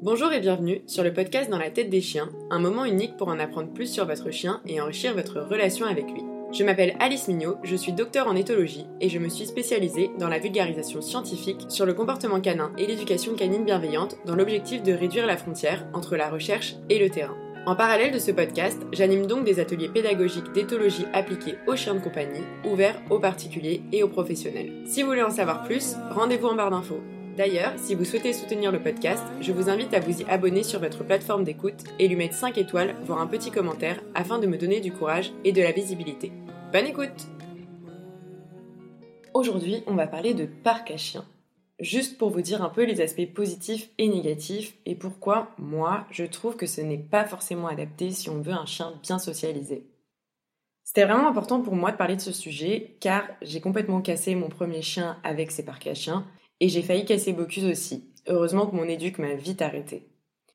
Bonjour et bienvenue sur le podcast Dans la tête des chiens, un moment unique pour en apprendre plus sur votre chien et enrichir votre relation avec lui. Je m'appelle Alice Mignot, je suis docteur en éthologie et je me suis spécialisée dans la vulgarisation scientifique sur le comportement canin et l'éducation canine bienveillante dans l'objectif de réduire la frontière entre la recherche et le terrain. En parallèle de ce podcast, j'anime donc des ateliers pédagogiques d'éthologie appliqués aux chiens de compagnie, ouverts aux particuliers et aux professionnels. Si vous voulez en savoir plus, rendez-vous en barre d'infos. D'ailleurs, si vous souhaitez soutenir le podcast, je vous invite à vous y abonner sur votre plateforme d'écoute et lui mettre 5 étoiles, voire un petit commentaire, afin de me donner du courage et de la visibilité. Bonne écoute Aujourd'hui, on va parler de parc à chiens. Juste pour vous dire un peu les aspects positifs et négatifs et pourquoi, moi, je trouve que ce n'est pas forcément adapté si on veut un chien bien socialisé. C'était vraiment important pour moi de parler de ce sujet car j'ai complètement cassé mon premier chien avec ses parcs à chiens et j'ai failli casser Bocuse aussi. Heureusement que mon éduc m'a vite arrêté.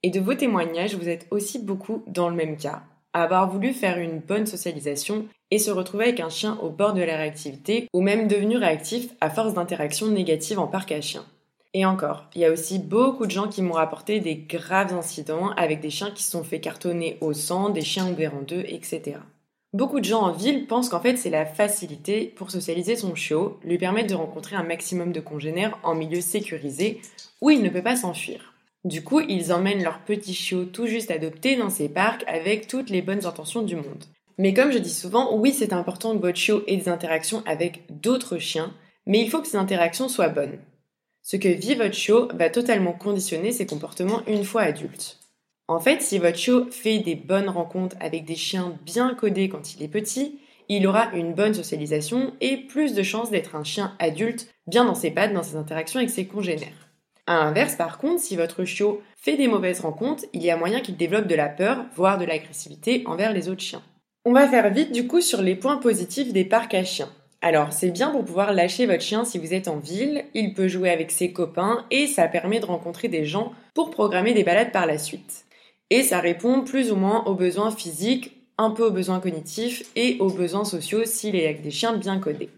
Et de vos témoignages, vous êtes aussi beaucoup dans le même cas, avoir voulu faire une bonne socialisation et se retrouver avec un chien au bord de la réactivité ou même devenu réactif à force d'interactions négatives en parc à chiens. Et encore, il y a aussi beaucoup de gens qui m'ont rapporté des graves incidents avec des chiens qui se sont fait cartonner au sang, des chiens ouverts en deux, etc. Beaucoup de gens en ville pensent qu'en fait c'est la facilité pour socialiser son chiot, lui permettre de rencontrer un maximum de congénères en milieu sécurisé où il ne peut pas s'enfuir. Du coup, ils emmènent leur petit chiot tout juste adopté dans ces parcs avec toutes les bonnes intentions du monde. Mais comme je dis souvent, oui c'est important que votre chiot ait des interactions avec d'autres chiens, mais il faut que ces interactions soient bonnes. Ce que vit votre chiot va totalement conditionner ses comportements une fois adulte. En fait, si votre chiot fait des bonnes rencontres avec des chiens bien codés quand il est petit, il aura une bonne socialisation et plus de chances d'être un chien adulte bien dans ses pattes, dans ses interactions avec ses congénères. À l'inverse, par contre, si votre chiot fait des mauvaises rencontres, il y a moyen qu'il développe de la peur, voire de l'agressivité envers les autres chiens. On va faire vite du coup sur les points positifs des parcs à chiens. Alors, c'est bien pour pouvoir lâcher votre chien si vous êtes en ville, il peut jouer avec ses copains et ça permet de rencontrer des gens pour programmer des balades par la suite et ça répond plus ou moins aux besoins physiques, un peu aux besoins cognitifs et aux besoins sociaux s'il est avec des chiens bien codés.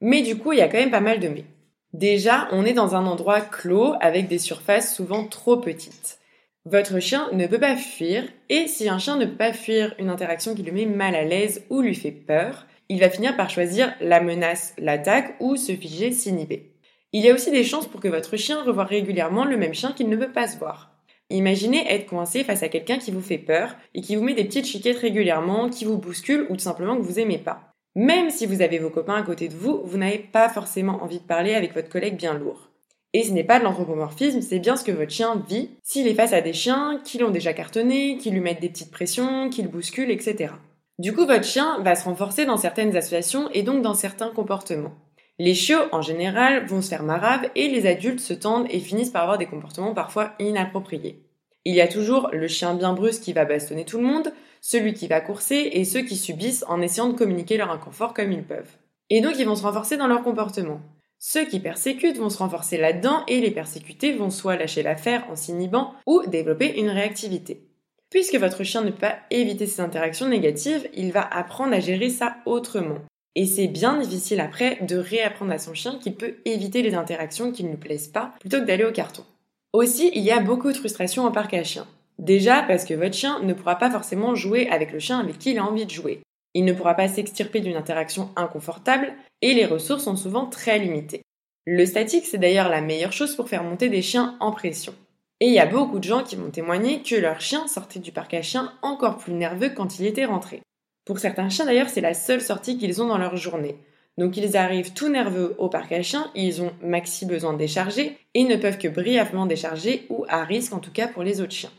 Mais du coup, il y a quand même pas mal de mais. Déjà, on est dans un endroit clos avec des surfaces souvent trop petites. Votre chien ne peut pas fuir, et si un chien ne peut pas fuir une interaction qui le met mal à l'aise ou lui fait peur, il va finir par choisir la menace, l'attaque ou se figer, s'inhiber. Il y a aussi des chances pour que votre chien revoie régulièrement le même chien qu'il ne peut pas se voir. Imaginez être coincé face à quelqu'un qui vous fait peur et qui vous met des petites chiquettes régulièrement, qui vous bouscule ou tout simplement que vous aimez pas. Même si vous avez vos copains à côté de vous, vous n'avez pas forcément envie de parler avec votre collègue bien lourd. Et ce n'est pas de l'anthropomorphisme, c'est bien ce que votre chien vit s'il est face à des chiens qui l'ont déjà cartonné, qui lui mettent des petites pressions, qui le bousculent, etc. Du coup, votre chien va se renforcer dans certaines associations et donc dans certains comportements. Les chiots, en général, vont se faire marave et les adultes se tendent et finissent par avoir des comportements parfois inappropriés. Il y a toujours le chien bien brusque qui va bastonner tout le monde, celui qui va courser et ceux qui subissent en essayant de communiquer leur inconfort comme ils peuvent. Et donc ils vont se renforcer dans leur comportement. Ceux qui persécutent vont se renforcer là-dedans et les persécutés vont soit lâcher l'affaire en s'inhibant ou développer une réactivité. Puisque votre chien ne peut pas éviter ces interactions négatives, il va apprendre à gérer ça autrement. Et c'est bien difficile après de réapprendre à son chien qu'il peut éviter les interactions qui ne lui plaisent pas plutôt que d'aller au carton. Aussi, il y a beaucoup de frustration en parc à chiens. Déjà parce que votre chien ne pourra pas forcément jouer avec le chien avec qui il a envie de jouer. Il ne pourra pas s'extirper d'une interaction inconfortable et les ressources sont souvent très limitées. Le statique, c'est d'ailleurs la meilleure chose pour faire monter des chiens en pression. Et il y a beaucoup de gens qui vont témoigner que leur chien sortait du parc à chiens encore plus nerveux quand il était rentré. Pour certains chiens d'ailleurs, c'est la seule sortie qu'ils ont dans leur journée. Donc ils arrivent tout nerveux au parc à chiens, ils ont maxi besoin de décharger et ne peuvent que brièvement décharger ou à risque en tout cas pour les autres chiens.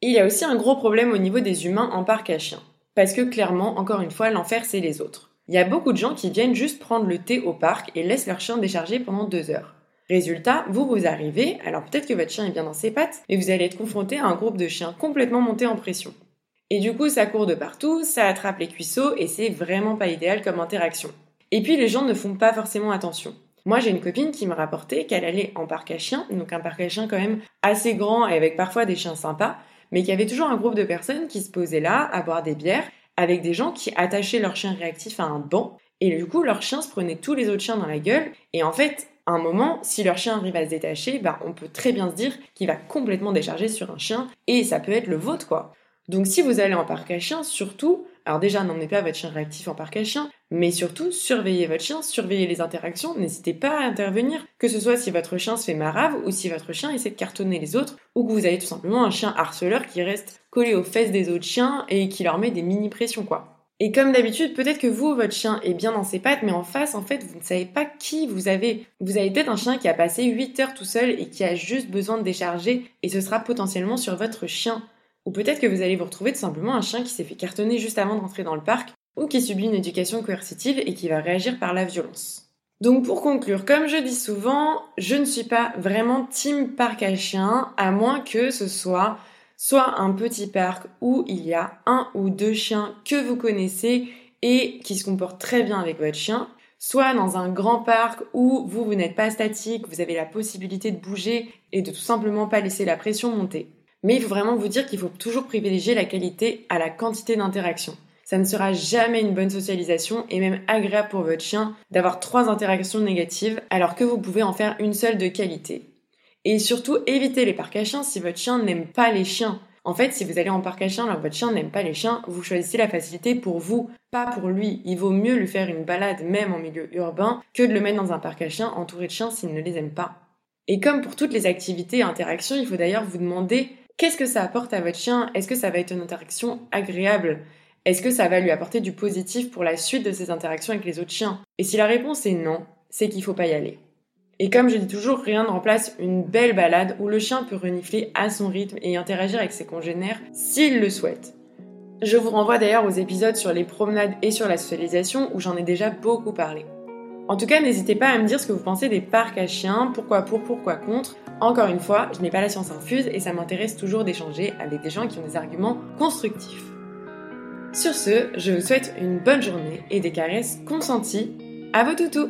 il y a aussi un gros problème au niveau des humains en parc à chiens. Parce que clairement, encore une fois, l'enfer c'est les autres. Il y a beaucoup de gens qui viennent juste prendre le thé au parc et laissent leur chien décharger pendant deux heures. Résultat, vous vous arrivez, alors peut-être que votre chien est bien dans ses pattes, mais vous allez être confronté à un groupe de chiens complètement monté en pression. Et du coup, ça court de partout, ça attrape les cuisseaux et c'est vraiment pas idéal comme interaction. Et puis, les gens ne font pas forcément attention. Moi, j'ai une copine qui me rapportait qu'elle allait en parc à chiens, donc un parc à chiens quand même assez grand et avec parfois des chiens sympas, mais qu'il y avait toujours un groupe de personnes qui se posaient là à boire des bières avec des gens qui attachaient leur chien réactif à un banc et du coup, leur chien se prenait tous les autres chiens dans la gueule. Et en fait, à un moment, si leur chien arrive à se détacher, bah, on peut très bien se dire qu'il va complètement décharger sur un chien et ça peut être le vôtre quoi. Donc si vous allez en parc à chien, surtout, alors déjà n'emmenez pas votre chien réactif en parc à chien, mais surtout surveillez votre chien, surveillez les interactions, n'hésitez pas à intervenir, que ce soit si votre chien se fait marave ou si votre chien essaie de cartonner les autres, ou que vous avez tout simplement un chien harceleur qui reste collé aux fesses des autres chiens et qui leur met des mini pressions quoi. Et comme d'habitude, peut-être que vous, votre chien est bien dans ses pattes, mais en face, en fait, vous ne savez pas qui vous avez. Vous avez peut-être un chien qui a passé 8 heures tout seul et qui a juste besoin de décharger, et ce sera potentiellement sur votre chien. Ou peut-être que vous allez vous retrouver tout simplement un chien qui s'est fait cartonner juste avant de rentrer dans le parc, ou qui subit une éducation coercitive et qui va réagir par la violence. Donc pour conclure, comme je dis souvent, je ne suis pas vraiment team parc à chien, à moins que ce soit soit un petit parc où il y a un ou deux chiens que vous connaissez et qui se comportent très bien avec votre chien, soit dans un grand parc où vous, vous n'êtes pas statique, vous avez la possibilité de bouger et de tout simplement pas laisser la pression monter. Mais il faut vraiment vous dire qu'il faut toujours privilégier la qualité à la quantité d'interaction. Ça ne sera jamais une bonne socialisation et même agréable pour votre chien d'avoir trois interactions négatives alors que vous pouvez en faire une seule de qualité. Et surtout, évitez les parcs à chiens si votre chien n'aime pas les chiens. En fait, si vous allez en parc à chiens alors que votre chien n'aime pas les chiens, vous choisissez la facilité pour vous, pas pour lui. Il vaut mieux lui faire une balade même en milieu urbain que de le mettre dans un parc à chiens entouré de chiens s'il ne les aime pas. Et comme pour toutes les activités et interactions, il faut d'ailleurs vous demander qu'est-ce que ça apporte à votre chien? Est-ce que ça va être une interaction agréable? Est-ce que ça va lui apporter du positif pour la suite de ses interactions avec les autres chiens? Et si la réponse est non, c'est qu'il faut pas y aller. Et comme je dis toujours, rien ne remplace une belle balade où le chien peut renifler à son rythme et interagir avec ses congénères s'il le souhaite. Je vous renvoie d'ailleurs aux épisodes sur les promenades et sur la socialisation où j'en ai déjà beaucoup parlé. En tout cas, n'hésitez pas à me dire ce que vous pensez des parcs à chiens, pourquoi pour, pourquoi contre. Encore une fois, je n'ai pas la science infuse et ça m'intéresse toujours d'échanger avec des gens qui ont des arguments constructifs. Sur ce, je vous souhaite une bonne journée et des caresses consenties à vos toutous